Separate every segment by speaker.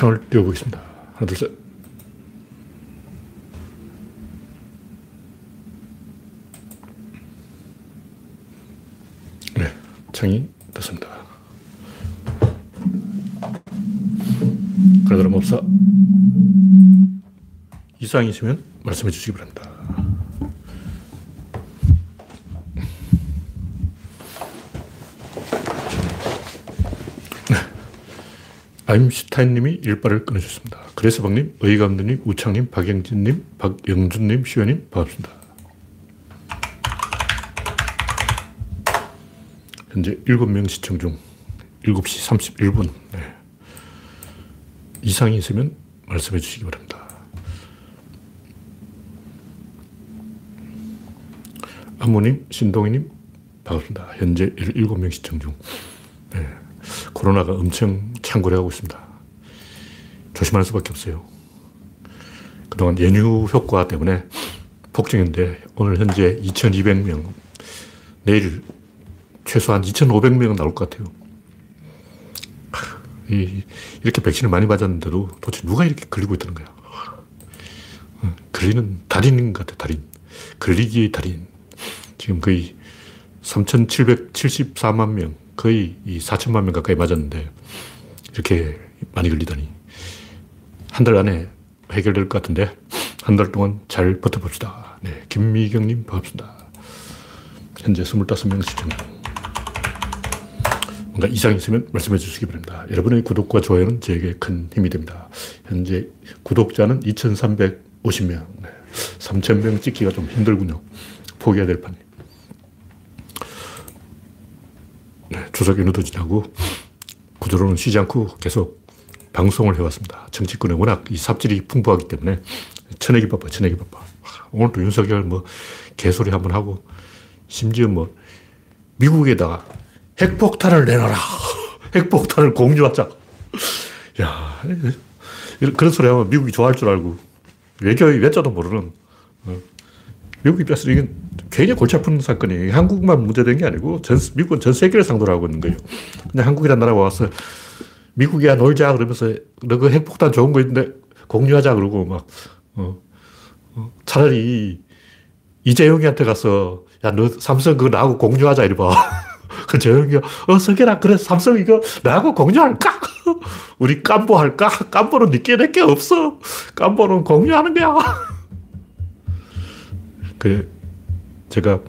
Speaker 1: 창을 띄워보겠습니다. 하나, 둘, 셋. 네, 창이 떴습니다. 그러더라 몹사 이상이 있으면 말씀해 주시기 바랍니다. 아임슈타인님이 일발을 끊어주셨습니다. 그래서방님, 의감독님, 우창님, 박영진님, 박영준님, 시원님 반갑습니다. 현재 7명 시청 중 7시 31분. 네. 이상이 있으면 말씀해 주시기 바랍니다. 안무님, 신동희님 반갑습니다. 현재 7명 시청 중. 네. 코로나가 엄청 창궐해 하고 있습니다. 조심할 수밖에 없어요. 그동안 연휴 효과 때문에 폭증인데 오늘 현재 2,200명, 내일 최소한 2,500명 나올 것 같아요. 이렇게 백신을 많이 맞았는데도 도대체 누가 이렇게 걸리고 있다는 거야. 어, 걸리는 달인인 것 같아, 달인. 걸리기의 달인. 지금 거의 3,774만 명, 거의 이 4천만 명 가까이 맞았는데 이렇게 많이 걸리다니. 한 달 안에 해결될 것 같은데 한 달 동안 잘 버텨봅시다. 네, 김미경님 반갑습니다. 현재 25명 시청. 뭔가 이상이 있으면 말씀해 주시기 바랍니다. 여러분의 구독과 좋아요는 저에게 큰 힘이 됩니다. 현재 구독자는 2,350명. 네, 3,000명 찍기가 좀 힘들군요. 포기해야 될 판이. 네, 추석 연휴도 지나고 구조로는 쉬지 않고 계속 방송을 해왔습니다. 정치권에 워낙 이 삽질이 풍부하기 때문에 천내기 바빠, 천내기 바빠. 오늘도 윤석열 뭐 개소리 한번 하고 심지어 뭐 미국에다가 핵폭탄을 내놔라. 핵폭탄을 공유하자. 야, 그런 소리 하면 미국이 좋아할 줄 알고 외교의 외자도 모르는 어, 미국이 뺐어. 이건 굉장히 골치 아픈 사건이에요. 한국만 문제된 게 아니고 전, 미국은 전 세계를 상대로 하고 있는 거예요. 그냥 한국이라는 나라가 와서 미국이야 놀자 그러면서 너 그 핵폭탄 좋은 거 있는데 공유하자 그러고 막 어, 어, 차라리 이재용이한테 가서 야 너 삼성 그거 나하고 공유하자 이래 봐. 그 재용이 어 석현아 그래 삼성 이거 나하고 공유할까? 우리 깜보 할까? 깜보는 니께 내게 없어. 깜보는 공유하는 거야. 그 제가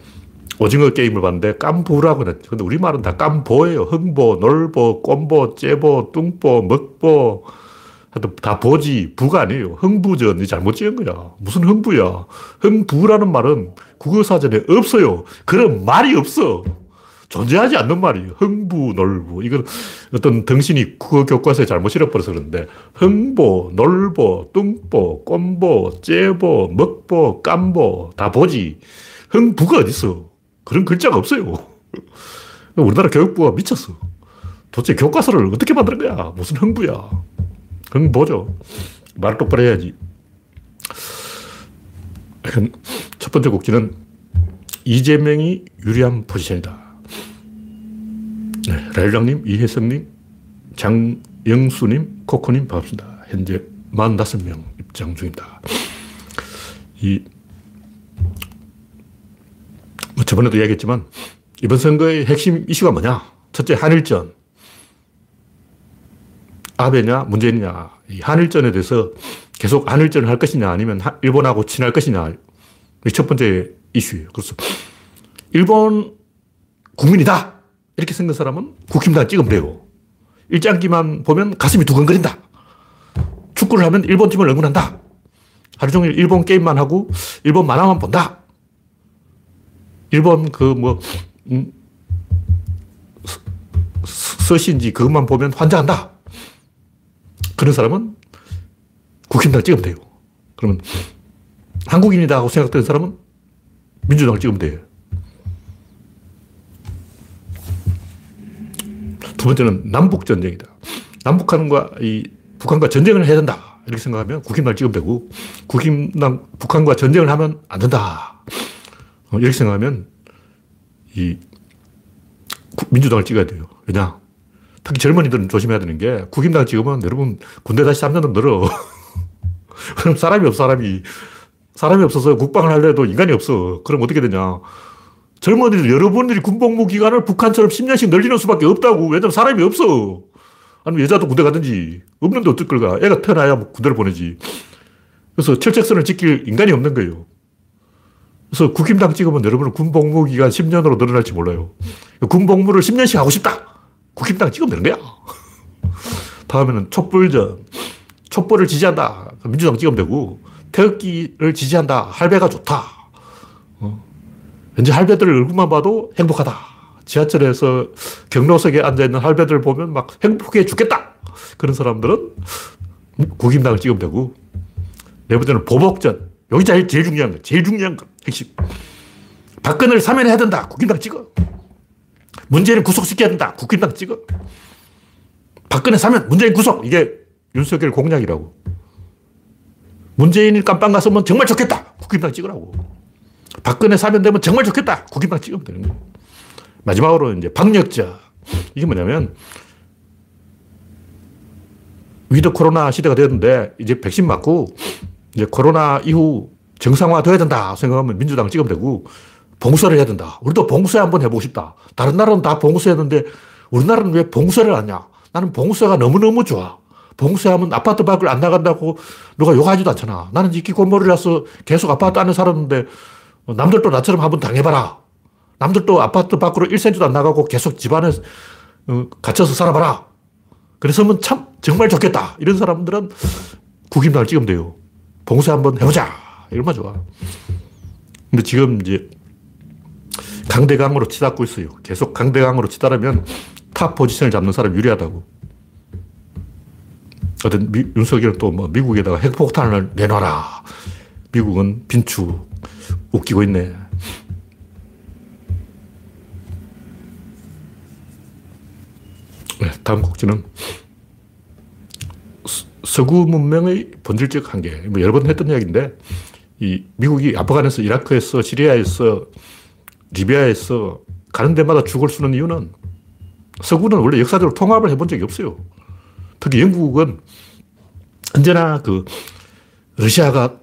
Speaker 1: 오징어 게임을 봤는데 깜부라고 했죠. 근데 우리말은 다 깜보예요. 흥보, 놀보, 꼼보, 째보, 뚱보, 먹보. 하여튼 다 보지, 부가 아니에요. 흥부전. 잘못 지은 거야. 무슨 흥부야. 흥부라는 말은 국어사전에 없어요. 그런 말이 없어. 존재하지 않는 말이에요. 흥부, 놀부. 이건 어떤 등신이 국어 교과서에 잘못 실어버려서 그런데 흥보, 놀보, 뚱보, 꼼보, 째보, 먹보, 깜보 다 보지. 흥부가 어딨어. 그런 글자가 없어요. 우리나라 교육부가 미쳤어. 도대체 교과서를 어떻게 만드는 거야? 무슨 흥부야. 흥보죠. 말 똑바로 해야지. 첫 번째 곡지는 이재명이 유리한 포지션이다. 네, 라일락님, 이혜성님, 장영수님, 코코님 반갑습니다. 현재 45명 입장 중입니다. 이, 뭐 저번에도 이야기했지만, 이번 선거의 핵심 이슈가 뭐냐? 첫째, 한일전. 아베냐, 문재인이냐. 이 한일전에 대해서 계속 한일전을 할 것이냐, 아니면 일본하고 친할 것이냐. 첫 번째 이슈예요. 그래서, 일본 국민이다. 이렇게 생긴 사람은 국힘당 찍으면 돼요. 일장기만 보면 가슴이 두근거린다. 축구를 하면 일본 팀을 응원한다. 하루 종일 일본 게임만 하고 일본 만화만 본다. 일본 그 뭐, 음, 서신지 그것만 보면 환장한다. 그런 사람은 국힘당 찍으면 돼요. 그러면 한국인이다 하고 생각되는 사람은 민주당을 찍으면 돼요. 두 번째는 남북전쟁이다. 남북한과 이 북한과 전쟁을 해야 된다. 이렇게 생각하면 국힘당 찍으면 되고, 국힘당, 북한과 전쟁을 하면 안 된다. 어, 이렇게 생각하면 이 민주당을 찍어야 돼요. 왜냐? 특히 젊은이들은 조심해야 되는 게 국힘당 찍으면 여러분 군대 다시 3년은 늘어. 그럼 사람이 없어, 사람이. 사람이 없어서 국방을 하려도 인간이 없어. 그럼 어떻게 되냐. 젊은이들, 여러분들이 군복무 기간을 북한처럼 10년씩 늘리는 수밖에 없다고. 왜냐면 사람이 없어. 아니면 여자도 군대 가든지. 없는데 어떨 걸까? 애가 태어나야 뭐 군대를 보내지. 그래서 철책선을 지킬 인간이 없는 거예요. 그래서 국힘당 찍으면 여러분은 군복무 기간 10년으로 늘어날지 몰라요. 군복무를 10년씩 하고 싶다. 국힘당 찍으면 되는 거야. 다음에는 촛불전. 촛불을 지지한다. 민주당 찍으면 되고, 태극기를 지지한다. 할배가 좋다. 어. 왠지 할배들 얼굴만 봐도 행복하다. 지하철에서 경로석에 앉아있는 할배들 보면 막 행복해 죽겠다. 그런 사람들은 국힘당을 찍으면 되고, 네 번째는 보복전. 여기 제일 중요한 거, 제일 중요한 거, 핵심. 박근혜를 사면해야 된다. 국힘당 찍어. 문재인을 구속시켜야 된다. 국힘당 찍어. 박근혜 사면 문재인 구속. 이게 윤석열 공약이라고. 문재인이 깜빵 갔으면 정말 좋겠다. 국힘당 찍으라고. 박근혜 사면되면 정말 좋겠다. 국힘당 찍으면 되는 거예요. 마지막으로 이제 방역자. 이게 뭐냐면 with 코로나 시대가 되었는데 이제 백신 맞고 이제 코로나 이후 정상화 돼야 된다 생각하면 민주당을 찍으면 되고 봉쇄를 해야 된다. 우리도 봉쇄 한번 해보고 싶다. 다른 나라는 다 봉쇄했는데 우리나라는 왜 봉쇄를 하냐? 나는 봉쇄가 너무너무 좋아. 봉쇄하면 아파트 밖을 안 나간다고 누가 욕하지도 않잖아. 나는 히키코모리라서 계속 아파트 안에 살았는데 남들도 나처럼 한번 당해봐라. 남들도 아파트 밖으로 1cm도 안 나가고 계속 집안에 어, 갇혀서 살아봐라. 그랬으면 참 정말 좋겠다. 이런 사람들은 국힘당을 찍으면 돼요. 봉쇄 한번 해보자. 얼마나 좋아. 근데 지금 이제 강대강으로 치닫고 있어요. 계속 강대강으로 치달으면 top position을 잡는 사람 유리하다고. 어떤 미, 윤석열은 또뭐 미국에다가 핵폭탄을 내놔라. 미국은 빈추 웃기고 있네. 네, 다음 곡지는 서구 문명의 본질적 한계. 뭐 여러 번 했던 이야기인데, 이 미국이 아프간에서, 이라크에서, 시리아에서, 리비아에서 가는 데마다 죽을 쓰는 이유는 서구는 원래 역사적으로 통합을 해본 적이 없어요. 특히 영국은 언제나 그 러시아가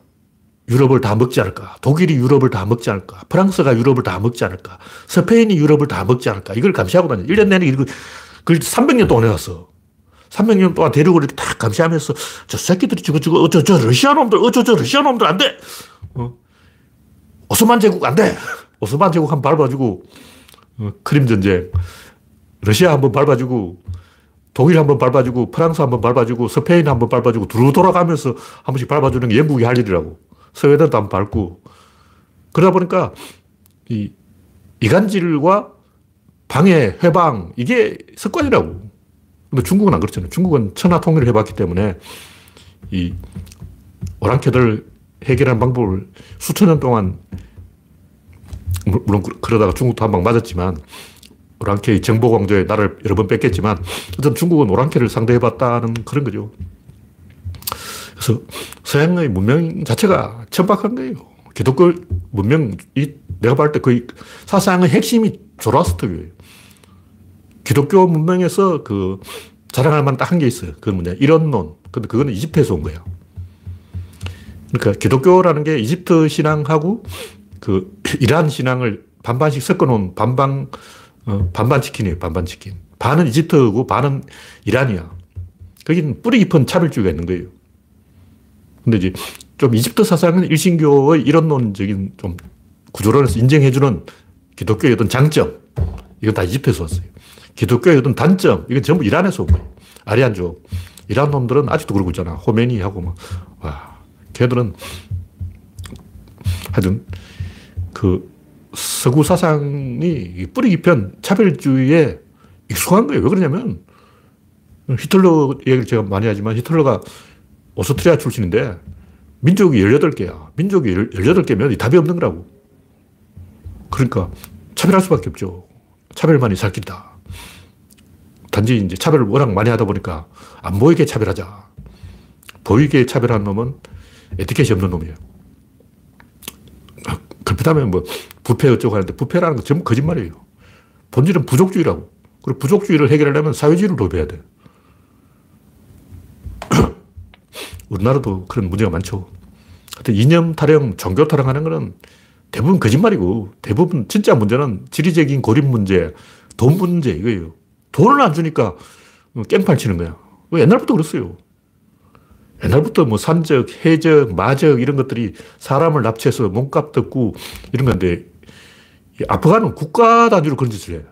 Speaker 1: 유럽을 다 먹지 않을까? 독일이 유럽을 다 먹지 않을까? 프랑스가 유럽을 다 먹지 않을까? 스페인이 유럽을 다 먹지 않을까? 이걸 감시하고 다녀. 1년 내내 이거, 그걸 300년 동안 해왔어. 300년 동안 대륙을 이렇게 딱 감시하면서 저 새끼들이 저거 저거 어쩌 저 러시아 놈들 어쩌 저 러시아 놈들 안 돼. 어? 오스만 제국 안 돼. 오스만 제국 한번 밟아주고 어, 크림 전쟁 러시아 한번 밟아주고 독일 한번 밟아주고 프랑스 한번 밟아주고 스페인 한번 밟아주고 두루 돌아가면서 한 번씩 밟아주는 게 영국이 할 일이라고. 스웨덴도 한번 밟고 그러다 보니까 이 이간질과 방해, 회방 이게 습관이라고. 근데 중국은 안 그렇잖아요. 중국은 천하 통일을 해봤기 때문에 이 오랑캐들 해결하는 방법을 수천 년 동안 물론 그러다가 중국도 한 방 맞았지만 오랑캐의 정보광조에 나를 여러 번 뺏겼지만 어쨌든 중국은 오랑캐를 상대해봤다는 그런 거죠. 그래서 서양의 문명 자체가 천박한 거예요. 기독교 문명, 이 내가 봤을 때 거의 사상의 핵심이 조라스터교예요. 기독교 문명에서 그 자랑할 만한 딱 한 게 있어요. 그건 뭐냐. 이런론. 근데 그거는 이집트에서 온 거예요. 그러니까 기독교라는 게 이집트 신앙하고 그 이란 신앙을 반반씩 섞어 놓은 반반, 어, 반반 치킨이에요. 반반 치킨. 반은 이집트고 반은 이란이야. 거기는 뿌리 깊은 차별주의가 있는 거예요. 근데 이제 좀 이집트 사상은 일신교의 이런론적인 좀 구조론에서 인정해주는 기독교의 어떤 장점. 이건 다 이집트에서 왔어요. 기독교의 어떤 단점, 이건 전부 이란에서 온 거예요. 아리안족. 이란 놈들은 아직도 그러고 있잖아. 호메니 하고 막, 와, 걔들은 하여튼 그 서구 사상이 뿌리 깊은 차별주의에 익숙한 거예요. 왜 그러냐면 히틀러 얘기를 제가 많이 하지만 히틀러가 오스트리아 출신인데 민족이 18개야. 민족이 18개면 답이 없는 거라고. 그러니까 차별할 수밖에 없죠. 차별만이 살 길이다. 단지 이제 차별을 워낙 많이 하다 보니까 안 보이게 차별하자. 보이게 차별한 놈은 에티켓이 없는 놈이에요. 그렇다면 뭐 부패 어쩌고 하는데 부패라는 건 전부 거짓말이에요. 본질은 부족주의라고. 그리고 부족주의를 해결하려면 사회주의를 도입해야 돼. 우리나라도 그런 문제가 많죠. 하여튼 이념 타령, 종교 타령하는 거는 대부분 거짓말이고 대부분 진짜 문제는 지리적인 고립 문제, 돈 문제 이거예요. 돈을 안 주니까 깽판 치는 거야. 옛날부터 그랬어요. 옛날부터 뭐 산적, 해적, 마적 이런 것들이 사람을 납치해서 몸값 듣고 이런 건데 아프간은 국가 단위로 그런 짓을 해요.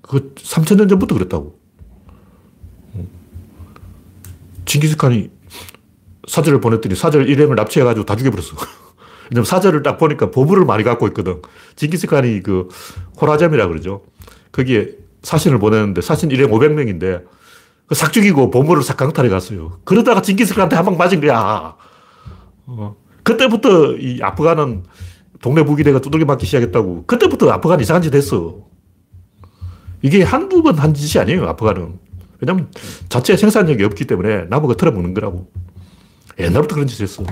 Speaker 1: 그 3천 년 전부터 그랬다고. 징기스칸이 사절을 보냈더니 사절 일행을 납치해가지고 다 죽여버렸어. 왜냐면 사절을 딱 보니까 보물을 많이 갖고 있거든. 징기스칸이 그 호라잠이라 그러죠. 거기에 사신을 보냈는데 사신 일행 500명인데 그싹 죽이고 보물을 싹 강탈해 갔어요. 그러다가 징기스칸한테 한 방 맞은 거야. 어. 그때부터 이 아프간은 동네 부기대가 두들겨 맞기 시작했다고. 그때부터 아프간 이상한 짓 했어. 이게 한두 번 한 짓이 아니에요, 아프간은. 왜냐면 자체 생산력이 없기 때문에 나무가 털어먹는 거라고. 옛날부터 그런 짓 했어.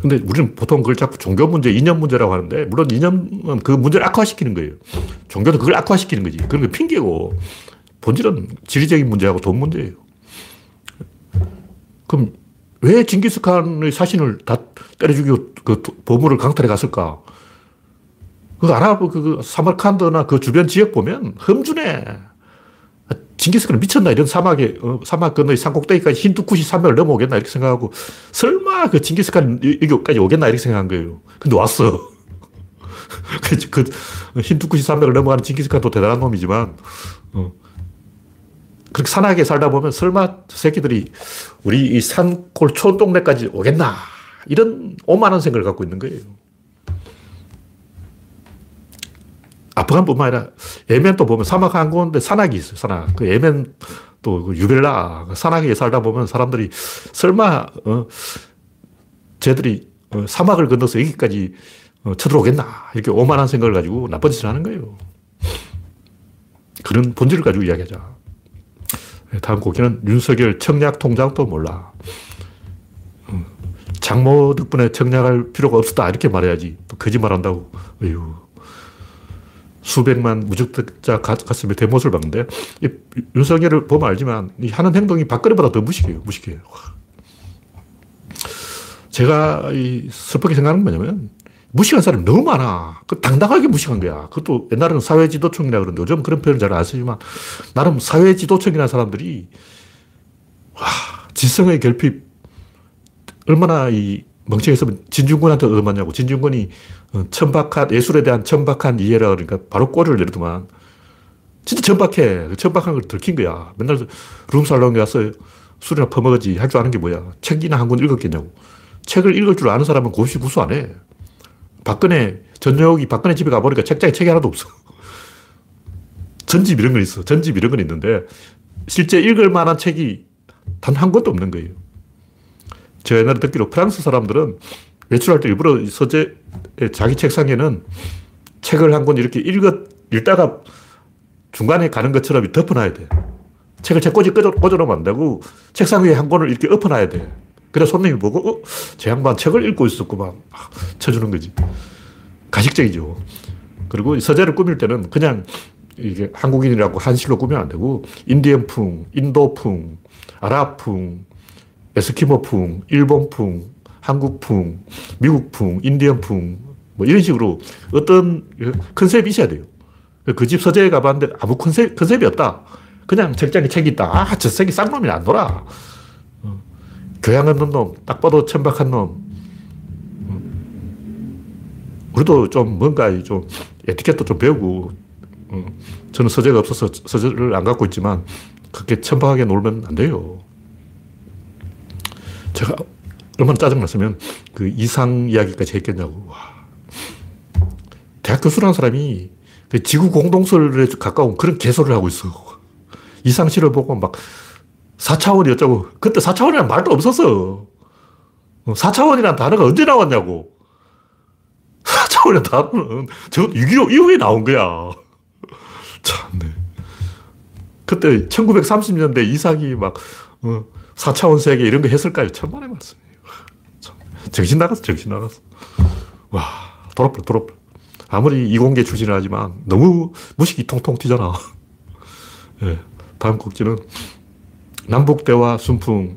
Speaker 1: 근데 우리는 보통 그걸 자꾸 종교 문제, 이념 문제라고 하는데, 물론 이념은 그 문제를 악화시키는 거예요. 종교도 그걸 악화시키는 거지. 그런 게 핑계고, 본질은 지리적인 문제하고 돈 문제예요. 그럼 왜 징기스칸의 사신을 다 때려 죽이고 그 보물을 강탈해 갔을까? 그 아랍 그 사마칸드나 그 주변 지역 보면 험준해. 징기스칸은 미쳤나 이런 사막에 어, 사막 건너의 산꼭대기까지 힌두쿠시 산맥을 넘어오겠나 이렇게 생각하고 설마 그 징기스칸 여기까지 오겠나 이렇게 생각한 거예요. 근데 왔어. 그, 그 힌두쿠시 산맥을 넘어가는 징기스칸도 대단한 놈이지만 어, 그렇게 산악에 살다 보면 설마 새끼들이 우리 이 산골 촌동네까지 오겠나 이런 오만한 생각을 갖고 있는 거예요. 아프간뿐만 아니라 예멘도 보면 사막 한 곳인데 산악이 있어요. 산악. 그 예멘 또그 유벨라 그 산악에 살다 보면 사람들이 설마 어, 쟤들이 어, 사막을 건너서 여기까지 어, 쳐들어오겠나 이렇게 오만한 생각을 가지고 나쁜 짓을 하는 거예요. 그런 본질을 가지고 이야기하자. 네, 다음 곡기는 윤석열 청약 통장도 몰라. 어, 장모 덕분에 청약할 필요가 없었다 이렇게 말해야지. 또 거짓말한다고. 어휴. 수백만 무적자 가슴에 대못을 박는데 윤석열을 보면 알지만 하는 행동이 박근혜보다 더 무식해요. 무식해요. 제가 이 슬프게 생각하는 뭐냐면 무식한 사람이 너무 많아. 그 당당하게 무식한 거야. 그것도 옛날에는 사회지도청이라 그러는데 요즘 그런 표현을 잘 안 쓰지만 나름 사회지도청이라는 사람들이 와, 지성의 결핍 얼마나 이 멍청했으면 진중권한테 얻어맞냐고. 진중권이 어, 천박한, 예술에 대한 천박한 이해라 그러니까 바로 꼬리를 내리더만. 진짜 천박해. 그 천박한 걸 들킨 거야. 맨날 룸살롱에 가서 술이나 퍼먹었지. 할 줄 아는 게 뭐야. 책이나 한 권 읽었겠냐고. 책을 읽을 줄 아는 사람은 고시 구수 안 해. 박근혜, 전역이 박근혜 집에 가보니까 책장에 책이 하나도 없어. 전집 이런 건 있어. 전집 이런 건 있는데 실제 읽을 만한 책이 단 한 권도 없는 거예요. 제가 옛날에 듣기로 프랑스 사람들은 외출할 때 일부러 서재, 자기 책상에는 책을 한 권 이렇게 읽어, 읽다가 중간에 가는 것처럼 덮어놔야 돼. 책을 책꽂이 꽂아, 꽂아놓으면 안 되고, 책상 위에 한 권을 이렇게 엎어놔야 돼. 그래 손님이 보고, 어, 제 양반 책을 읽고 있었구만. 아, 쳐주는 거지. 가식적이죠. 그리고 서재를 꾸밀 때는 그냥 이게 한국인이라고 한실로 꾸미면 안 되고, 인디언풍, 인도풍, 아랍풍, 에스키모풍, 일본풍, 한국풍, 미국풍, 인디언풍, 뭐 이런 식으로 어떤 컨셉이 있어야 돼요. 그 집 서재에 가봤는데 아무 컨셉, 컨셉이 없다. 그냥 책장에 책이 있다. 아, 저 새끼 쌍놈이 안 놀아. 어. 교양 없는 놈, 딱 봐도 천박한 놈. 어. 우리도 좀 뭔가 좀 에티켓도 좀 배우고, 어. 저는 서재가 없어서 서재를 안 갖고 있지만, 그렇게 천박하게 놀면 안 돼요. 제가 얼마나 짜증났으면 그 이상 이야기까지 했겠냐고. 와. 대학 교수라는 사람이 그 지구 공동설에 가까운 그런 개소를 하고 있어. 이상실을 보고 막 4차원이 어쩌고. 그때 4차원이라는 말도 없었어. 4차원이라는 단어가 언제 나왔냐고. 4차원이라는 단어는 저6.25 이후에 나온 거야. 참네. 그때 1930년대 이삭이 막, 어, 4차원 세계 이런 거 했을까요? 천만의 말씀이에요. 정신 나갔어, 정신 나갔어. 와, 돌아버려, 돌아버려. 아무리 이공계 출신을 하지만 너무 무식이 통통 튀잖아. 네. 다음 곡지는 남북대화 순풍.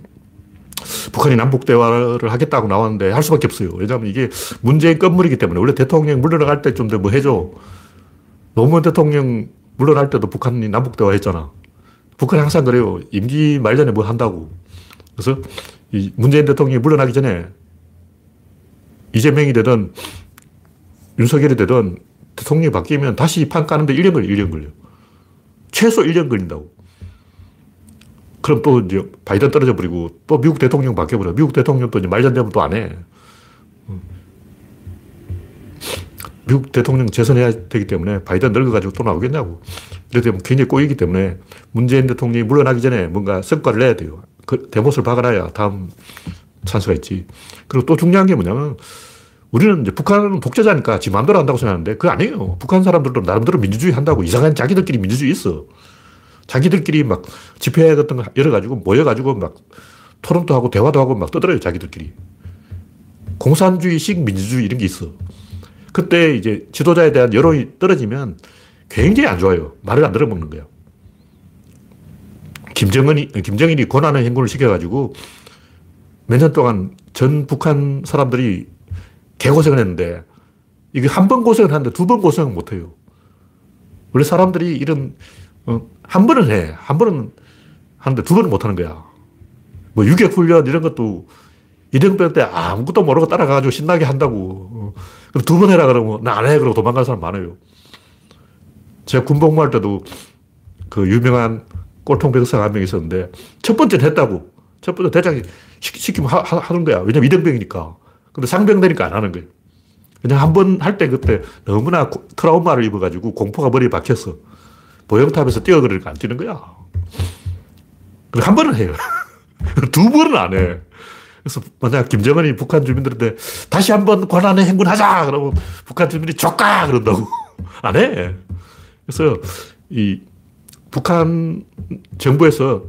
Speaker 1: 북한이 남북대화를 하겠다고 나왔는데 할 수밖에 없어요. 왜냐하면 이게 문재인 건물이기 때문에 원래 대통령 물러나갈 때 좀 더 뭐 해줘. 노무현 대통령 물러날 때도 북한이 남북대화 했잖아. 북한이 항상 그래요. 임기 말 전에 뭐 한다고. 그래서 이 문재인 대통령이 물러나기 전에 이재명이 되든 윤석열이 되든 대통령이 바뀌면 다시 판 까는데 1년 걸려, 1년 걸려. 최소 1년 걸린다고. 그럼 또 이제 바이든 떨어져 버리고 또 미국 대통령 바뀌어버려. 미국 대통령도 이제 말전 되면 또 안 해. 미국 대통령 재선해야 되기 때문에 바이든 늙어가지고 또 나오겠냐고. 이렇게 되면 굉장히 꼬이기 때문에 문재인 대통령이 물러나기 전에 뭔가 성과를 내야 돼요. 그 대못을 박아놔야 다음 찬스가 있지. 그리고 또 중요한 게 뭐냐면 우리는 이제 북한은 독재자니까 지 마음대로 한다고 생각하는데 그거 아니에요. 북한 사람들도 나름대로 민주주의 한다고 이상한 자기들끼리 민주주의 있어. 자기들끼리 막 집회 같은 거 열어가지고 모여가지고 막 토론도 하고 대화도 하고 막 떠들어요. 자기들끼리. 공산주의식 민주주의 이런 게 있어. 그때 이제 지도자에 대한 여론이 떨어지면 굉장히 안 좋아요. 말을 안 들어먹는 거예요. 김정은이, 김정일이 권한의 행군을 시켜가지고 몇 년 동안 전 북한 사람들이 개고생을 했는데 이게 한 번 고생을 하는데 두 번 고생을 못 해요. 원래 사람들이 이런, 어, 한 번은 해. 한 번은 하는데 두 번은 못 하는 거야. 뭐 유격 훈련 이런 것도 이등병 때 아무것도 모르고 따라가가지고 신나게 한다고. 어. 그럼 두 번 해라 그러면 나 안 해. 그러고 도망가는 사람 많아요. 제가 군복무할 때도 그 유명한 꼴통병사가 한명 있었는데 첫 번째는 했다고. 첫 번째 대장이 시 키면 하, 하는 거야. 왜냐면 이등병이니까. 근데 상병 되니까 안 하는 거예요. 그냥 한 번 할 때 그때 너무나 트라우마를 입어가지고 공포가 머리에 박혔어. 보형탑에서 뛰어 그러니까 안 뛰는 거야. 그리고 한 번은 해요. 두 번은 안 해. 그래서 만약 김정은이 북한 주민들한테 다시 한 번 권한의 행군하자! 그러면 북한 주민이 조까! 그런다고. 안 해. 그래서 이 북한 정부에서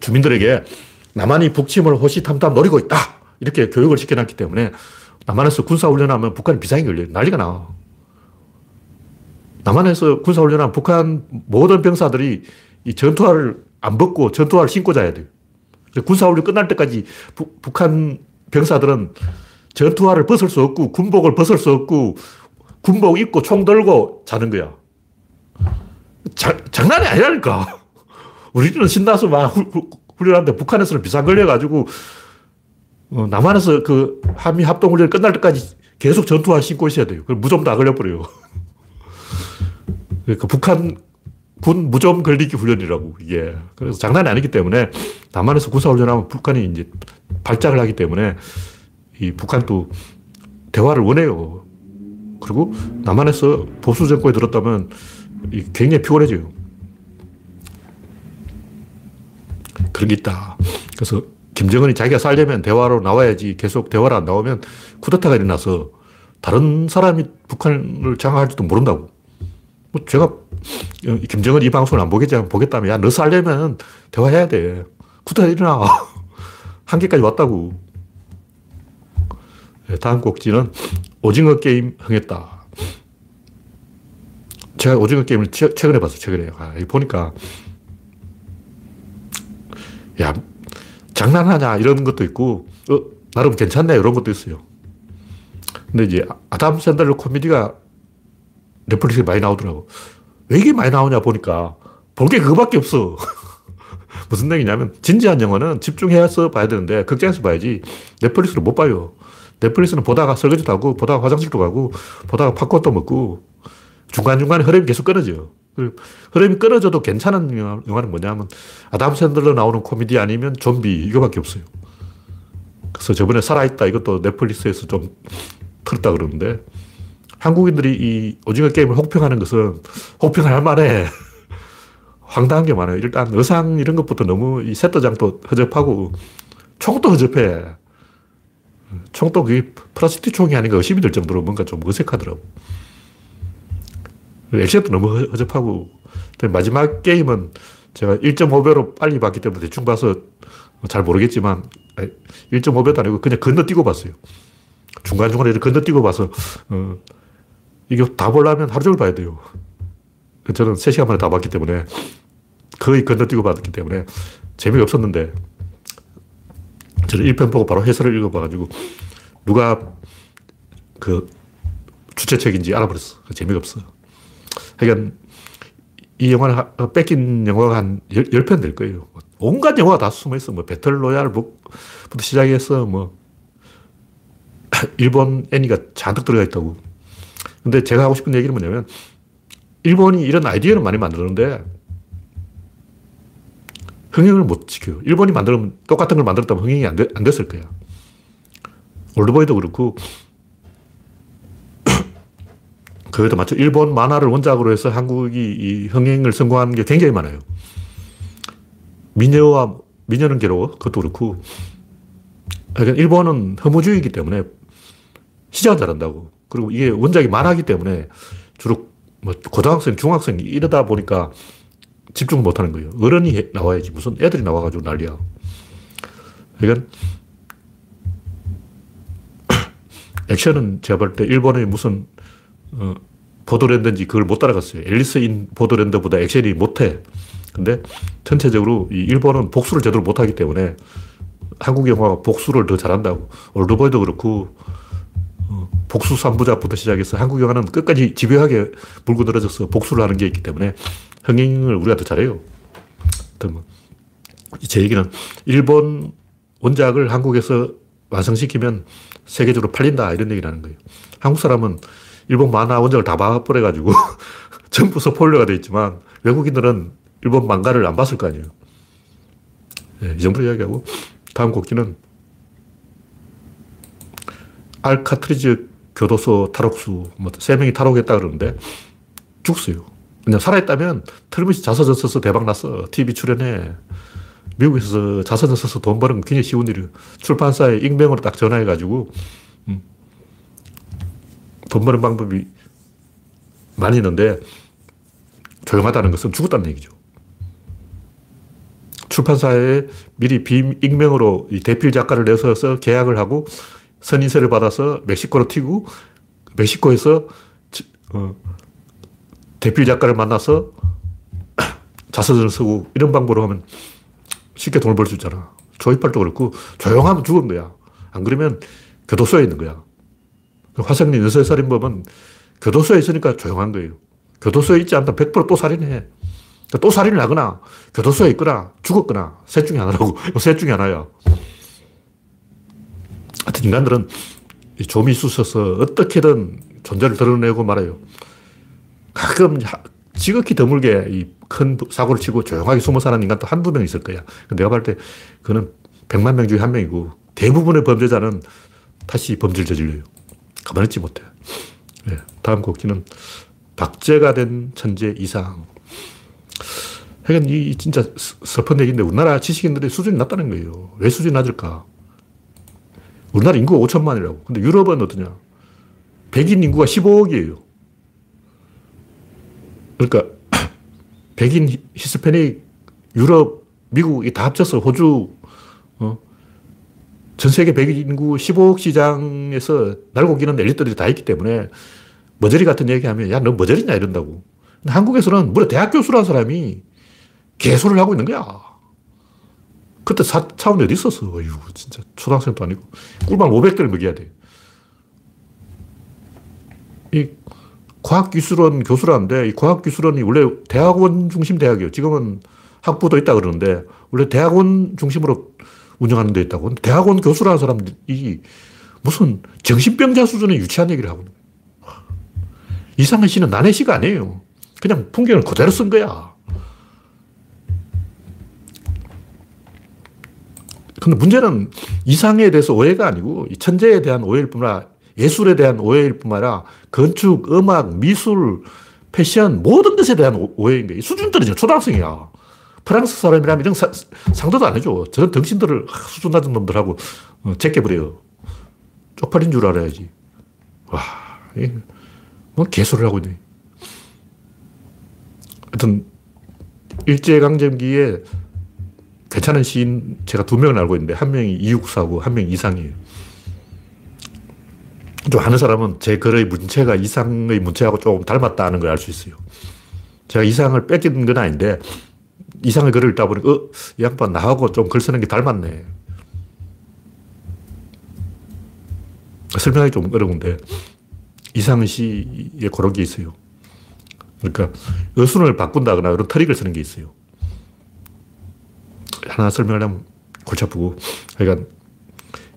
Speaker 1: 주민들에게 남한이 북침을 호시탐탐 노리고 있다. 이렇게 교육을 시켜놨기 때문에 남한에서 군사훈련하면 북한이 비상이 걸려요. 난리가 나. 남한에서 군사훈련하면 북한 모든 병사들이 이 전투화를 안 벗고 전투화를 신고 자야 돼요. 군사훈련 끝날 때까지 부, 북한 병사들은 전투화를 벗을 수 없고 군복을 벗을 수 없고 군복 입고 총 들고 자는 거야. 자, 장난이 아니라니까. 우리는 신나서 막 후, 후, 훈련하는데 북한에서는 비상 걸려가지고 어, 남한에서 그 한미 합동 훈련 끝날 때까지 계속 전투화 신고 있어야 돼요. 그럼 무좀 다 걸려버려요. 그러니까 북한 군 무좀 걸리기 훈련이라고, 이게. 그래서 장난이 아니기 때문에 남한에서 군사 훈련하면 북한이 이제 발작을 하기 때문에 이 북한도 대화를 원해요. 그리고 남한에서 보수 정권에 들었다면 굉장히 피곤해져요. 그런 게 있다. 그래서 김정은이 자기가 살려면 대화로 나와야지 계속 대화를 안 나오면 쿠데타가 일어나서 다른 사람이 북한을 장악할지도 모른다고. 뭐 제가 김정은 이 방송을 안 보겠지만 보겠다면 야, 너 살려면 대화해야 돼. 쿠데타 일어나. 한계까지 왔다고. 네, 다음 곡지는 오징어 게임 흥했다. 제가 오징어 게임을 최근에 봤어요, 최근에. 아, 보니까 야, 장난하냐, 이런 것도 있고, 어, 나름 괜찮네, 이런 것도 있어요. 근데 이제 아담 샌들러 코미디가 넷플릭스에 많이 나오더라고. 왜 이게 많이 나오냐 보니까 볼 게 그거밖에 없어. 무슨 얘기냐면 진지한 영화는 집중해서 봐야 되는데 극장에서 봐야지 넷플릭스로 못 봐요. 넷플릭스는 보다가 설거지도 하고 보다가 화장실도 가고 보다가 팝콘도 먹고 중간중간에 흐름이 계속 끊어져. 흐름이 끊어져도 괜찮은 영화 는 뭐냐면 아담 샌들러 나오는 코미디 아니면 좀비 이거밖에 없어요. 그래서 저번에 살아있다 이것도 넷플릭스에서 좀 틀었다 그러는데 한국인들이 이 오징어 게임을 혹평하는 것은 혹평할 만해. 황당한 게 많아요. 일단 의상 이런 것부터 너무 이 세트장도 허접하고 총도 허접해. 총도 그게 플라스틱 총이 아닌가 의심이 들 정도로 뭔가 좀 어색하더라고. 액션도 너무 허접하고 마지막 게임은 제가 1.5배로 빨리 봤기 때문에 대충 봐서 잘 모르겠지만 1.5배도 아니고 그냥 건너뛰고 봤어요. 중간중간에 건너뛰고 봐서 어, 이게 다 보려면 하루 종일 봐야 돼요. 저는 3시간 만에 다 봤기 때문에 거의 건너뛰고 봤기 때문에 재미가 없었는데 저는 1편 보고 바로 해설을 읽어봐가지고 누가 그 주최책인지 알아버렸어. 재미가 없어. 그러니까 이 영화를 뺏긴 영화가 한 10 편 될 거예요. 온갖 영화가 다 숨어 있어. 뭐 배틀 로얄부터 시작해서 뭐 일본 애니가 잔뜩 들어가 있다고. 근데 제가 하고 싶은 얘기는 뭐냐면 일본이 이런 아이디어는 많이 만드는데 흥행을 못 지켜요. 일본이 만들면 똑같은 걸 만들었다면 흥행이 안, 되, 안 됐을 거야. 올드보이도 그렇고 그에도 마치 일본 만화를 원작으로 해서 한국이 이 흥행을 성공한 게 굉장히 많아요. 미녀와 미녀는 괴로워 그것도 그렇고 그러니까 일본은 허무주의이기 때문에 시작을 잘한다고. 그리고 이게 원작이 만화기 때문에 주로 뭐 고등학생, 중학생 이러다 보니까 집중을 못 하는 거예요. 어른이 나와야지. 무슨 애들이 나와가지고 난리야. 그러니까 액션은 제가 볼 때 일본의 무슨 어, 보도랜드인지 그걸 못 따라갔어요. 앨리스인 보도랜드보다 액션이 못해. 근데 전체적으로 이 일본은 복수를 제대로 못하기 때문에 한국 영화가 복수를 더 잘한다고. 올드보이도 그렇고 어, 복수 3부작부터 시작해서 한국 영화는 끝까지 집요하게 물고 늘어져서 복수를 하는 게 있기 때문에 흥행을 우리가 더 잘해요. 뭐 제 얘기는 일본 원작을 한국에서 완성시키면 세계적으로 팔린다 이런 얘기를 하는 거예요. 한국 사람은 일본 만화 원작을 다 봐버려가지고 전부 서폴려가 돼 있지만 외국인들은 일본漫가를 안 봤을 거 아니에요. 네, 이 정도로 이야기하고 다음 곡지는 알카트리즈 교도소 탈옥수 뭐세 명이 탈옥했다 그러는데 죽었어요. 그냥 살아있다면 틀림없이 자서전 써서 대박 났어. TV 출연해. 미국에서 자서전 써서 돈 버는 건 굉장히 쉬운 일이에요. 출판사에 익명으로 딱 전화해가지고, 음, 돈 버는 방법이 많이 있는데, 조용하다는 것은 죽었다는 얘기죠. 출판사에 미리 비익명으로 이 대필 작가를 내서서 계약을 하고 선인세를 받아서 멕시코로 튀고 멕시코에서 어, 대필 작가를 만나서 자서전을 쓰고 이런 방법으로 하면 쉽게 돈을 벌 수 있잖아. 조이팔도 그렇고 조용하면 죽은 거야. 안 그러면 교도소에 있는 거야. 화성리 여서살인범은 교도소에 있으니까 조용한 거예요. 교도소에 있지 않다 100%또 살인해. 그러니까 또 살인을 하거나 교도소에 있거나 죽었거나 셋 중에 하나라고. 셋 중에 하나야. 하여튼 인간들은 좀이 쑤셔서 어떻게든 존재를 드러내고 말아요. 가끔 지극히 드물게 이 큰 사고를 치고 조용하게 숨어 사는 인간도 한두 명 있을 거야. 내가 볼 때 그는 100만 명 중에 한 명이고 대부분의 범죄자는 다시 범죄를 저질러요. 가만히 있지 못해. 네, 다음 곡지는 박제가 된 천재 이상. 하여간 이 진짜 슬픈 얘기인데 우리나라 지식인들의 수준이 낮다는 거예요. 왜 수준이 낮을까? 우리나라 인구가 5천만이라고. 근데 유럽은 어떠냐? 백인 인구가 15억이에요. 그러니까 백인, 히스패닉, 유럽, 미국 이 다 합쳐서 호주 어? 전 세계 백인 인구 15억 시장에서 날고 기는 엘리트들이 다 있기 때문에 머저리 같은 얘기하면 야 너 머저리냐 이런다고. 한국에서는 무려 대학 교수라는 사람이 개소를 하고 있는 거야. 그때 사, 차원이 어디 있었어. 어휴, 진짜 초등학생도 아니고. 꿀밤 500대를 먹여야 돼. 이 과학기술원 교수라는데 이 과학기술원이 원래 대학원 중심 대학이에요. 지금은 학부도 있다 그러는데 원래 대학원 중심으로 운영하는 데 있다고. 대학원 교수라는 사람이 무슨 정신병자 수준의 유치한 얘기를 하고. 이상한 시는 난해 시가 아니에요. 그냥 풍경을 그대로 쓴 거야. 근데 문제는 이상에 대해서 오해가 아니고 천재에 대한 오해일 뿐 아니라 예술에 대한 오해일 뿐만 아니라 건축, 음악, 미술, 패션 모든 것에 대한 오해인 거예요. 수준 떨어져. 초등학생이야. 프랑스 사람이라면 이런 사, 상도도 안 해줘. 저런 덩신들을 수준 낮은 놈들하고 어, 제껴버려요. 쪽팔린 줄 알아야지. 와, 뭐 개소리를 하고 있네. 하여튼 일제강점기에 괜찮은 시인 제가 두 명을 알고 있는데 한 명이 이육사고 한 명이 이상이에요. 좀 하는 사람은 제 글의 문체가 이상의 문체하고 조금 닮았다는 걸 알 수 있어요. 제가 이상을 뺏긴 건 아닌데, 이상의 글을 읽다 보니, 어, 이 양반 나하고 좀 글 쓰는 게 닮았네. 설명하기 좀 어려운데, 이상의 시에 그런 게 있어요. 그러니까, 어순을 바꾼다거나 이런 트릭을 쓰는 게 있어요. 하나 설명하려면 골치 아프고. 그러니까,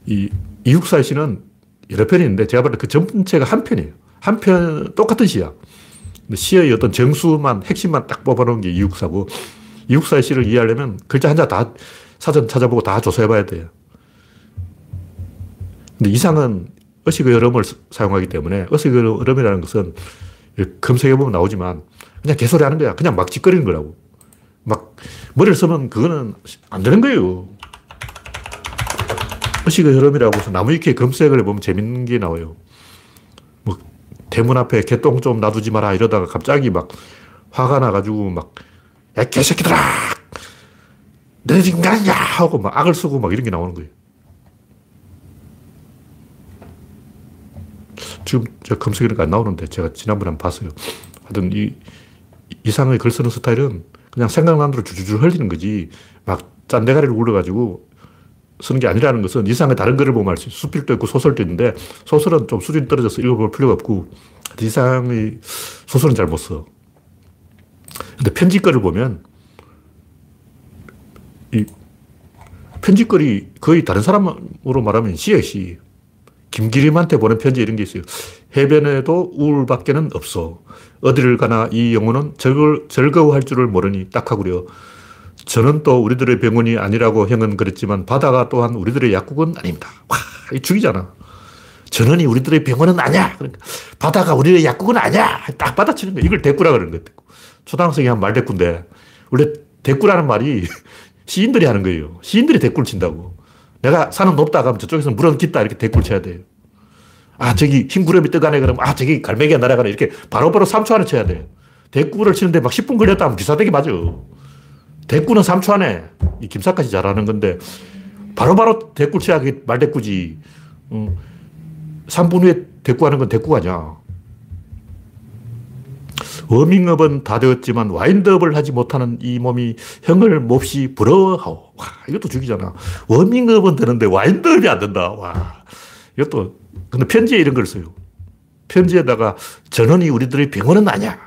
Speaker 1: 이 이육사의 시는 여러 편이 있는데, 제가 볼때 그 전체가 한 편이에요. 한 편, 똑같은 시야. 시의 어떤 정수만, 핵심만 딱 뽑아놓은 게 이육사고, 이육사의 시를 이해하려면 글자 한자 다 사전 찾아보고 다 조사해 봐야 돼요. 근데 이상은 의식의 흐름을 사용하기 때문에 의식의 흐름이라는 것은 검색해 보면 나오지만 그냥 개소리 하는 거야. 그냥 막 짓거리는 거라고. 막 머리를 쓰면 그거는 안 되는 거예요. 의식의 흐름이라고 해서 나무 위키에 검색을 해보면 재밌는 게 나와요. 뭐 대문 앞에 개똥 좀 놔두지 마라 이러다가 갑자기 막 화가 나가지고 막 야, 개새끼들아! 너네 인간이야! 하고 막 악을 쓰고 막 이런 게 나오는 거예요. 지금 제가 검색해니까 안 나오는데 제가 지난번에 한번 봤어요. 하여튼 이 이상의 글 쓰는 스타일은 그냥 생각난 대로 줄줄 흘리는 거지 막 짠대가리를 굴려가지고 쓰는 게 아니라는 것은 이상의 다른 글을 보면 알 수 있어요. 수필도 있고 소설도 있는데 소설은 좀 수준이 떨어져서 읽어볼 필요가 없고 이상의 소설은 잘 못 써. 근데 편집글을 보면 이 편집글이 거의 다른 사람으로 말하면 시예 시. 김기림한테 보낸 편지 이런 게 있어요. 해변에도 우울밖에는 없어. 어디를 가나 이 영혼은 즐거, 즐거워할 줄을 모르니 딱하구려. 저는 또 우리들의 병원이 아니라고 형은 그랬지만 바다가 또한 우리들의 약국은 아닙니다. 와, 이 죽이잖아. 전원이 우리들의 병원은 아니야. 그러니까 바다가 우리의 약국은 아니야. 딱 받아치는 거야. 이걸 대꾸라 그러는 거야. 초등학생이 한 말대꾸인데 원래 대꾸라는 말이 시인들이 하는 거예요. 시인들이 대꾸를 친다고. 내가 산은 높다 그러면 저쪽에서 물은 깊다 이렇게 대꾸를 쳐야 돼요. 아, 저기 흰 구름이 떠가네 그러면 아, 저기 갈매기가 날아가네 이렇게 바로 바로 3초 안에 쳐야 돼요. 대꾸를 치는데 막 10분 걸렸다 하면 기사대기 맞아. 대꾸는 3초 안에 이 김사까지 잘하는 건데 바로바로 대꾸를 쳐야 말대꾸지. 음, 3분 후에 대꾸하는 건 대꾸가 아니야. 워밍업은 다 되었지만 와인드업을 하지 못하는 이 몸이 형을 몹시 부러워하오. 와, 이것도 죽이잖아. 워밍업은 되는데 와인드업이 안 된다. 와, 이것도, 근데 편지에 이런 걸 써요. 편지에다가 전원이 우리들의 병원은 아니야.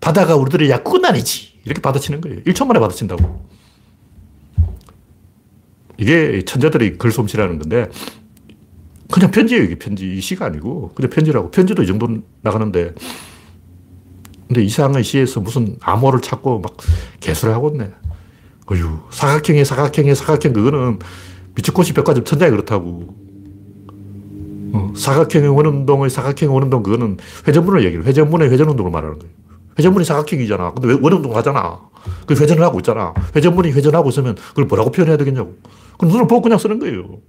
Speaker 1: 바다가 우리들의 약국은 아니지. 이렇게 받아치는 거예요. 1초 만에 받아친다고. 이게 천재들의 글솜씨라는 건데, 그냥 편지예요, 이게 편지. 이 시가 아니고. 그냥 편지라고. 편지도 이 정도 나가는데, 근데 이상한 시에서 무슨 암호를 찾고 막 개수를 하고 있네. 어휴, 사각형에 사각형에 사각형, 그거는 미치코시 백과점 천장이 그렇다고. 어, 사각형의 원운동의 사각형의 원운동, 그거는 회전문을 얘기해. 회전문의 회전운동을 말하는 거예요. 회전문이 사각형이잖아. 근데 왜 원운동 하잖아. 그 회전을 하고 있잖아. 회전문이 회전하고 있으면 그걸 뭐라고 표현해야 되겠냐고. 그럼 눈을 보고 그냥 쓰는 거예요.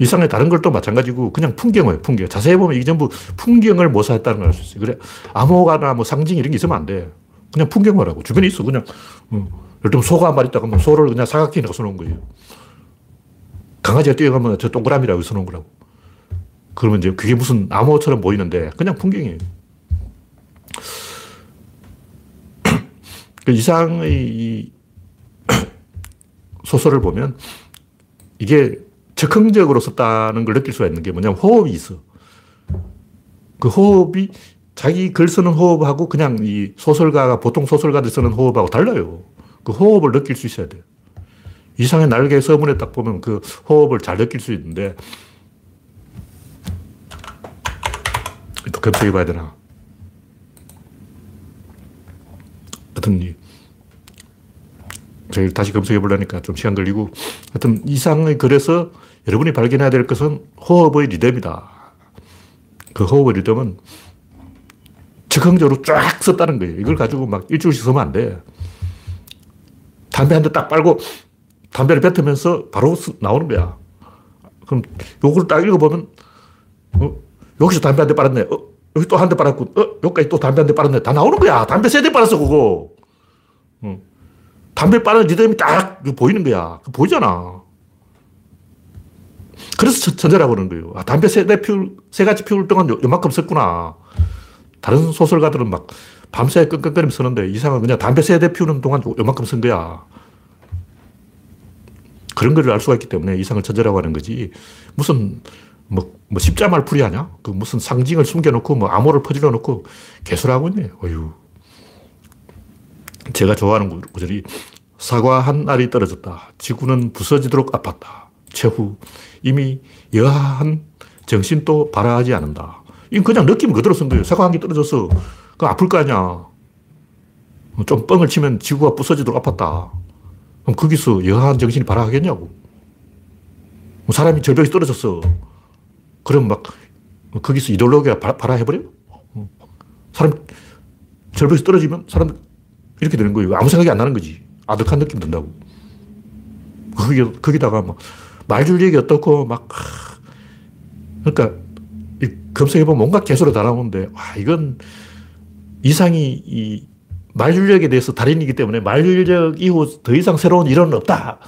Speaker 1: 이상의 다른 걸 또 마찬가지고 그냥 풍경이에요, 풍경. 자세히 보면 이게 전부 풍경을 모사했다는 걸 알 수 있어요. 그래. 암호가나 뭐 상징 이런 게 있으면 안 돼. 그냥 풍경을 하고. 주변에 있어. 그냥, 어. 예를 들면 소가 한 마리 있다 그러면 소를 그냥 사각형이라고 써놓은 거예요. 강아지가 뛰어가면 저 동그라미라고 써놓은 거라고. 그러면 이제 그게 무슨 암호처럼 보이는데 그냥 풍경이에요. 그 이상의 소설을 보면 이게 적극적으로 썼다는 걸 느낄 수가 있는 게 뭐냐면 호흡이 있어. 그 호흡이 자기 글 쓰는 호흡하고 그냥 이 소설가가 보통 소설가들 쓰는 호흡하고 달라요. 그 호흡을 느낄 수 있어야 돼요. 이상의 날개 서문에 딱 보면 그 호흡을 잘 느낄 수 있는데 또 검색해 봐야 되나. 하여튼 제가 다시 검색해 보려니까 좀 시간 걸리고 하여튼 이상의 글에서 여러분이 발견해야 될 것은 호흡의 리듬이다. 그 호흡의 리듬은 적극적으로 쫙 썼다는 거예요. 이걸 가지고 막 일주일씩 쓰면 안 돼. 담배 한 대 딱 빨고 담배를 뱉으면서 바로 나오는 거야. 그럼 요걸 딱 읽어보면, 어, 여기서 담배 한 대 빨았네. 어, 여기 또 한 대 빨았고, 어, 여기까지 또 담배 한 대 빨았네. 다 나오는 거야. 담배 세 대 빨았어, 그거. 어. 담배 빠는 리듬이 딱 보이는 거야. 보이잖아. 그래서 천재라고 그러는 거예요. 아, 담배 세 대 피울, 세 가지 피울 동안 요, 요만큼 썼구나. 다른 소설가들은 막 밤새 끙끙거리며 쓰는데 이상은 그냥 담배 세 대 피우는 동안 요만큼 쓴 거야. 그런 걸 알 수가 있기 때문에 이상을 천재라고 하는 거지. 무슨 뭐, 뭐 십자말 풀이 하냐? 그 무슨 상징을 숨겨놓고 뭐 암호를 퍼질러 놓고 개소리하고 있네. 어휴. 제가 좋아하는 구절이 사과 한 알이 떨어졌다. 지구는 부서지도록 아팠다. 최후 이미 여하한 정신도 발화하지 않는다. 이건 그냥 느낌 그대로 쓴 거예요. 사과 한 개 떨어져서 그 아플 거 아니야. 좀 뻥을 치면 지구가 부서지도록 아팠다. 그럼 거기서 여하한 정신이 발화하겠냐고. 뭐 사람이 절벽에 떨어졌어. 그럼 막 거기서 이데올로기가 발화해버려? 사람 절벽에서 떨어지면 사람 이렇게 되는 거예요. 아무 생각이 안 나는 거지. 아득한 느낌 든다고. 거기, 거기다가 막 말줄력이 어떻고 막 그러니까 검색해 보면 뭔가 개소리 다 나오는데 와 이건 이상이 이 말줄력에 대해서 달인이기 때문에 말줄력 이후 더 이상 새로운 이론은 없다.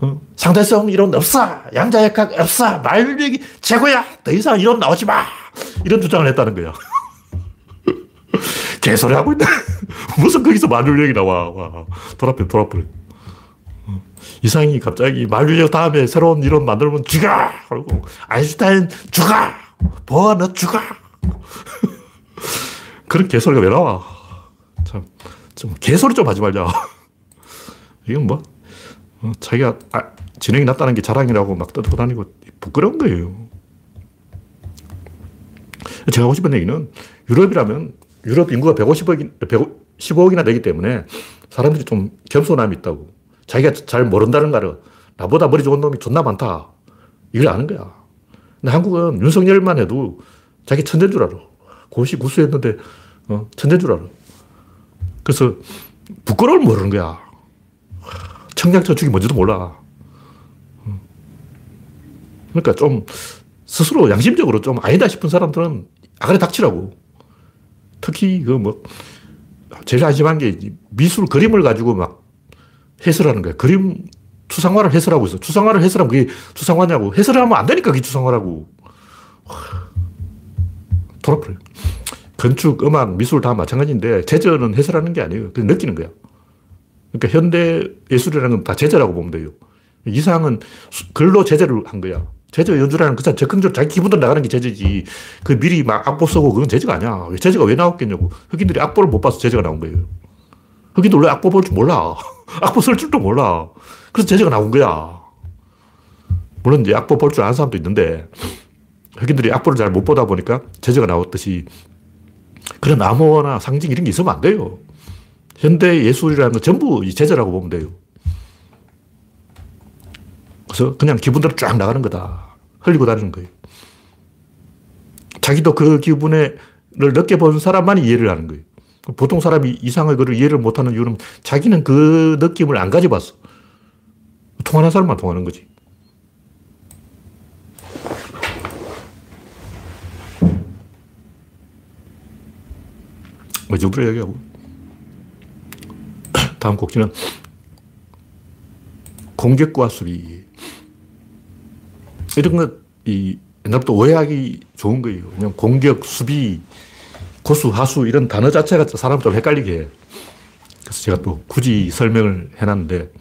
Speaker 1: 어? 상대성 이론 없어. 양자역학 없어. 말줄력이 최고야. 더 이상 이론 나오지 마. 이런 주장을 했다는 거야. 개소리 하고 있다. 무슨 거기서 말줄력이 나와. 와. 돌아버려, 돌아버려. 어. 이상이 갑자기 말줄력 다음에 새로운 이론 만들면 죽어! 그리고 아인슈타인 죽어! 보아 너 죽어! 그런 개소리가 왜 나와? 참, 좀 개소리 좀 하지 말자. 이건 뭐, 어, 자기가 아, 진행이 났다는 게 자랑이라고 막 떠들고 다니고 부끄러운 거예요. 제가 하고 싶은 얘기는 유럽이라면 유럽 인구가 150억, 115억이나 되기 때문에 사람들이 좀 겸손함이 있다고. 자기가 잘 모른다는 거를 나보다 머리 좋은 놈이 존나 많다. 이걸 아는 거야. 근데 한국은 윤석열만 해도 자기 천재인 줄 알아. 고시 구수했는데 어, 천재인 줄 알아. 그래서 부끄러움을 모르는 거야. 청약저축이 뭔지도 몰라. 그러니까 좀 스스로 양심적으로 좀 아니다 싶은 사람들은 아가리 닥치라고. 특히 그 뭐, 제일 안심한 게 미술 그림을 가지고 막 해설하는 거야. 그림 추상화를 해설하고 있어. 추상화를 해설하면 그게 추상화냐고. 해설하면 안 되니까 그게 추상화라고. 돌아버려. 건축, 음악, 미술 다 마찬가지인데 제저는 해설하는 게 아니에요. 그냥 느끼는 거야. 그러니까 현대 예술이라는 건 다 제재라고 보면 돼요. 이상은 글로 제재를 한 거야. 제재 연주라는 그 적극적으로 자기 기분대로 나가는 게 제재지. 그 미리 막 악보 쓰고 그건 제재가 아니야. 제재가 왜 나왔겠냐고. 흑인들이 악보를 못 봐서 제재가 나온 거예요. 흑인들 원래 악보 볼 줄 몰라. 악보 쓸 줄도 몰라. 그래서 제재가 나온 거야. 물론 이제 악보 볼 줄 아는 사람도 있는데 흑인들이 악보를 잘 못 보다 보니까 제재가 나왔듯이 그런 암호나 상징 이런 게 있으면 안 돼요. 현대 예술이라는 건 전부 제재라고 보면 돼요. 그래서 그냥 기분대로 쫙 나가는 거다. 흘리고 다니는 거예요. 자기도 그 기분을 느껴본 사람만이 이해를 하는 거예요. 보통 사람이 이상을 그를 이해를 못하는 이유는 자기는 그 느낌을 안 가져봤어. 통하는 사람만 통하는 거지. 뭐, 이 정도로 얘기하고. 다음 곡지는 공격과 수비. 이런 것, 이, 옛날부터 오해하기 좋은 거예요. 그냥 공격, 수비, 고수, 하수 이런 단어 자체가 사람을 좀 헷갈리게 해. 그래서 제가 또 굳이 설명을 해놨는데,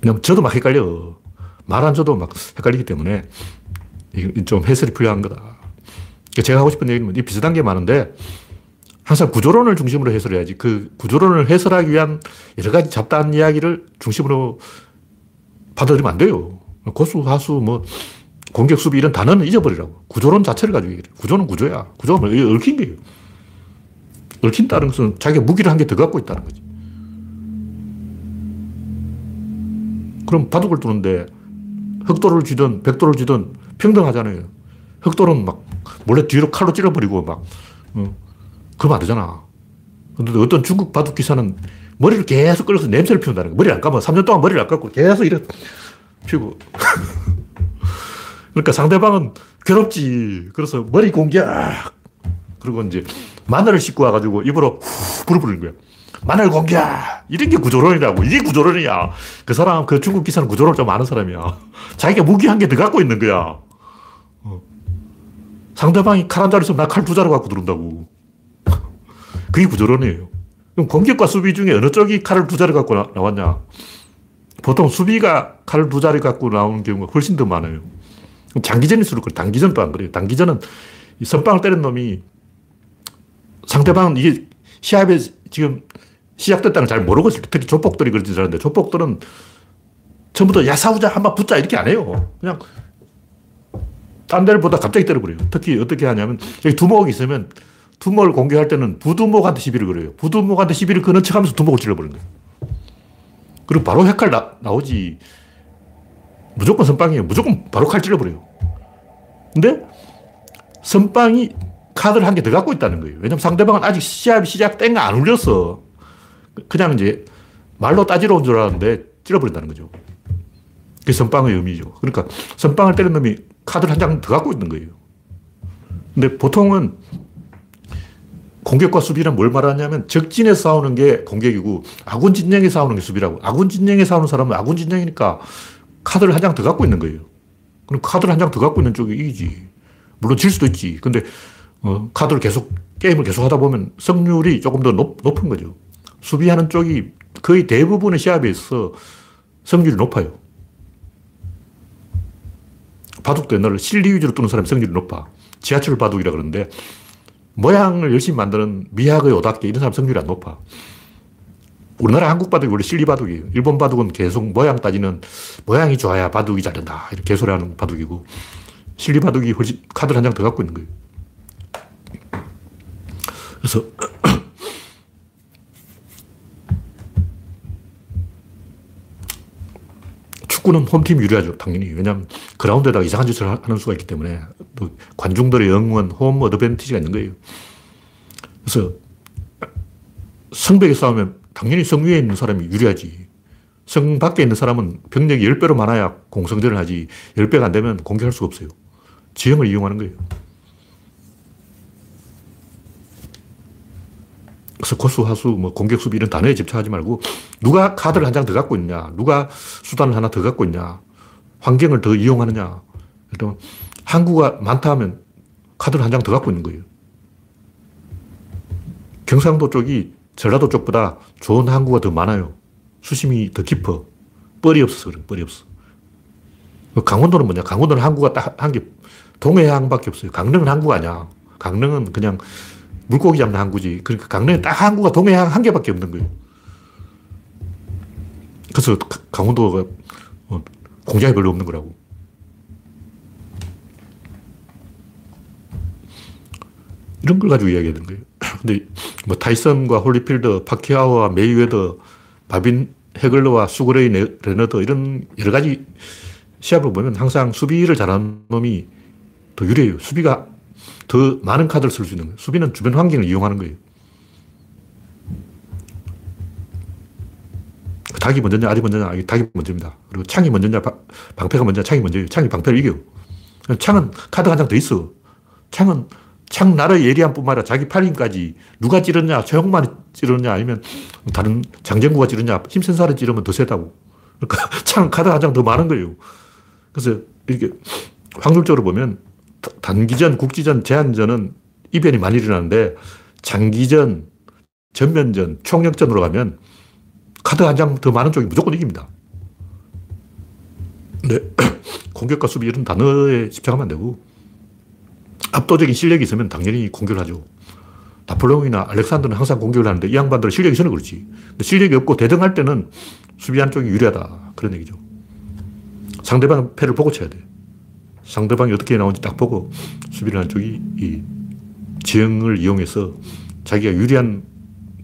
Speaker 1: 그냥 저도 막 헷갈려. 말안 줘도 막 헷갈리기 때문에 좀 해설이 필요한 거다. 제가 하고 싶은 얘기는 비슷한 게 많은데, 항상 구조론을 중심으로 해설해야지. 그 구조론을 해설하기 위한 여러 가지 잡다한 이야기를 중심으로 받아들이면 안 돼요. 고수, 하수, 뭐, 공격, 수비 이런 단어는 잊어버리라고. 구조론 자체를 가지고 얘기해. 구조는 구조야. 구조는 얽힌 거예요. 얽힌다는 것은 자기가 무기를 한 개 더 갖고 있다는 거지. 그럼 바둑을 두는데 흑도를 쥐든 백도를 쥐든 평등하잖아요. 흑도는 막 몰래 뒤로 칼로 찔러버리고 막 어, 그러면 안 되잖아. 근데 어떤 중국 바둑 기사는 머리를 계속 끌어서 냄새를 피운다는 거야. 머리를 안 감아. 3년 동안 머리를 안 감고 계속 이렇게 피우고. 그러니까 상대방은 괴롭지. 그래서 머리 공격. 그리고 이제 마늘을 씻고 와가지고 입으로 부는 거야. 마늘 공격! 이런 게 구조론이라고. 이게 구조론이야. 그 사람, 그 중국 기사는 구조론 좀 아는 사람이야. 자기가 무기 한 개 더 갖고 있는 거야. 어. 상대방이 칼 한 자루 있으면 나 칼 두 자루 갖고 들어온다고. 그게 구조론이에요. 그럼 공격과 수비 중에 어느 쪽이 칼을 두 자루 갖고 나, 왔냐 보통 수비가 칼을 두 자루 갖고 나오는 경우가 훨씬 더 많아요. 장기전일수록 그래. 단기전 또안 그래요. 단기전은 선빵을 때린 놈이 상대방은 이게 시합에 지금 시작됐다는 잘 모르고 있을 때 특히 조폭들이 그러지 않는데 조폭들은 처음부터 야 싸우자 한번 붙자 이렇게 안 해요. 그냥 딴 데를 보다 갑자기 때려버려요. 특히 어떻게 하냐면 여기 두목이 있으면 두목을 공격할 때는 부두목한테 시비를 걸어요. 부두목한테 시비를 거는 척 하면서 두목을 찔러버리는 거예요. 그리고 바로 핵칼 나, 나오지. 무조건 선빵이에요. 무조건 바로 칼 찔러버려요. 근데 선빵이 카드를 한 개 더 갖고 있다는 거예요. 왜냐면 상대방은 아직 시합이 시작된 거안 울렸어. 그냥 이제 말로 따지러 온 줄 알았는데 찔러버린다는 거죠. 그게 선빵의 의미죠. 그러니까 선빵을 때린 놈이 카드를 한 장 더 갖고 있는 거예요. 근데 보통은 공격과 수비는 뭘 말하냐면 적진에 싸우는 게 공격이고 아군 진영에 싸우는 게 수비라고. 아군 진영에 싸우는 사람은 아군 진영이니까 카드를 한 장 더 갖고 있는 거예요. 그럼 카드를 한 장 더 갖고 있는 쪽이 이기지. 물론 질 수도 있지. 근데 어, 카드를 계속, 게임을 계속 하다 보면 승률이 조금 더 높, 높은 거죠. 수비하는 쪽이 거의 대부분의 시합에 있어 승률이 높아요. 바둑도 옛날에 실리 위주로 뜨는 사람이 승률이 높아. 지하철 바둑이라 그러는데 모양을 열심히 만드는 미학의 오답게 이런 사람 승률이 안 높아. 우리나라 한국 바둑이 원래 실리 바둑이에요. 일본 바둑은 계속 모양 따지는 모양이 좋아야 바둑이 잘 된다. 이렇게 개소리하는 바둑이고 실리 바둑이 훨씬 카드를 한 장 더 갖고 있는 거예요. 그래서 축구는 홈팀이 유리하죠, 당연히. 왜냐하면 그라운드에다가 이상한 짓을 하는 수가 있기 때문에 또 관중들의 영원 홈 어드밴티지가 있는 거예요. 그래서 성벽에 싸우면 당연히 성 위에 있는 사람이 유리하지. 성 밖에 있는 사람은 병력이 10배로 많아야 공성전을 하지 10배가 안 되면 공격할 수가 없어요. 지형을 이용하는 거예요. 그래서 고수, 하수, 뭐 공격, 수비 이런 단어에 집착하지 말고 누가 카드를 한 장 더 갖고 있냐, 누가 수단을 하나 더 갖고 있냐, 환경을 더 이용하느냐. 그러면 항구가 많다 하면 카드를 한 장 더 갖고 있는 거예요. 경상도 쪽이 전라도 쪽보다 좋은 항구가 더 많아요. 수심이 더 깊어. 뻘이 없어서 그래, 뻘이 없어. 강원도는 뭐냐? 강원도는 항구가 딱 한 개, 동해항밖에 없어요. 강릉은 항구가 아니야. 강릉은 그냥 물고기 잡는 항구지. 그러니까 강릉에 딱 항구가 동해안 한 개밖에 없는 거예요. 그래서 강원도가 어, 공장이 별로 없는 거라고. 이런 걸 가지고 이야기하는 거예요. 근데 뭐 타이슨과 홀리필드, 파키아오와 메이웨더, 마빈 헤글러와 슈거 레이 레너드 이런 여러 가지 시합을 보면 항상 수비를 잘하는 놈이 더 유리해요. 수비가 더 많은 카드를 쓸 수 있는 거예요. 수비는 주변 환경을 이용하는 거예요. 닭이 먼저냐, 알이 먼저냐, 닭이 먼저입니다. 그리고 창이 먼저냐, 방패가 먼저냐, 창이 먼저예요. 창이 방패를 이겨요. 창은 카드 한장 더 있어. 창은 창 나라의 예리한 뿐만 아니라 자기 팔힘까지 누가 찌르냐, 최홍만이 찌르냐, 아니면 다른 장정구가 찌르냐, 힘센 사람이 찌르면 더 세다고. 그러니까 창 카드 한 장 더 많은 거예요. 그래서 이게 확률적으로 보면 단기전, 국지전, 제한전은 이변이 많이 일어나는데 장기전, 전면전, 총력전으로 가면 카드 한 장 더 많은 쪽이 무조건 이깁니다. 근데 공격과 수비 이런 단어에 집착하면 안 되고 압도적인 실력이 있으면 당연히 공격을 하죠. 나폴레옹이나 알렉산더는 항상 공격을 하는데 이 양반들은 실력이 있어서 그렇지. 근데 실력이 없고 대등할 때는 수비한 쪽이 유리하다. 그런 얘기죠. 상대방 패를 보고 쳐야 돼. 상대방이 어떻게 나오는지 딱 보고 수비를 하는 쪽이 이 지형을 이용해서 자기가 유리한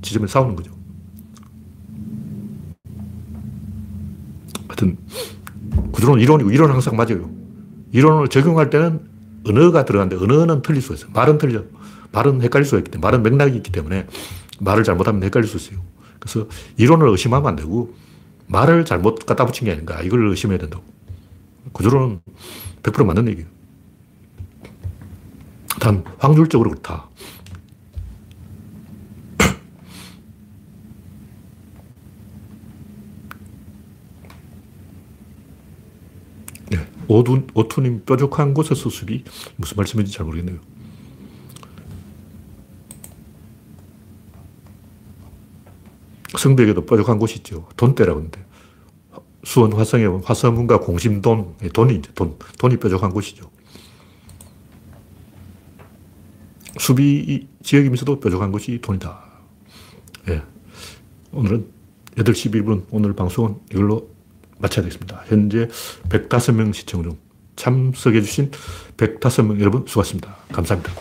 Speaker 1: 지점에 싸우는 거죠. 하여튼 구조론 이론이고 이론은 항상 맞아요. 이론을 적용할 때는 언어가 들어가는데 언어는 틀릴 수 있어요. 말은 틀려. 말은 헷갈릴 수가 있기 때문에 말은 맥락이 있기 때문에 말을 잘못하면 헷갈릴 수 있어요. 그래서 이론을 의심하면 안 되고 말을 잘못 갖다 붙인 게 아닌가 이걸 의심해야 된다고. 구조론은 100% 맞는 얘기예요. 단 확률적으로 그렇다. 오둔, 오투님 뾰족한 곳에서 수비. 무슨 말씀인지 잘 모르겠네요. 성벽에도 뾰족한 곳이 있죠. 돈대라고 하는데. 수원 화성에 화성문과 공심돈, 돈이 이제 돈, 돈이 뾰족한 곳이죠. 수비 지역이면서도 뾰족한 것이 돈이다. 예. 오늘은 8시 1분 오늘 방송은 이걸로 마쳐야 되겠습니다. 현재 105명 시청 중 참석해주신 105명 여러분 수고하셨습니다. 감사합니다.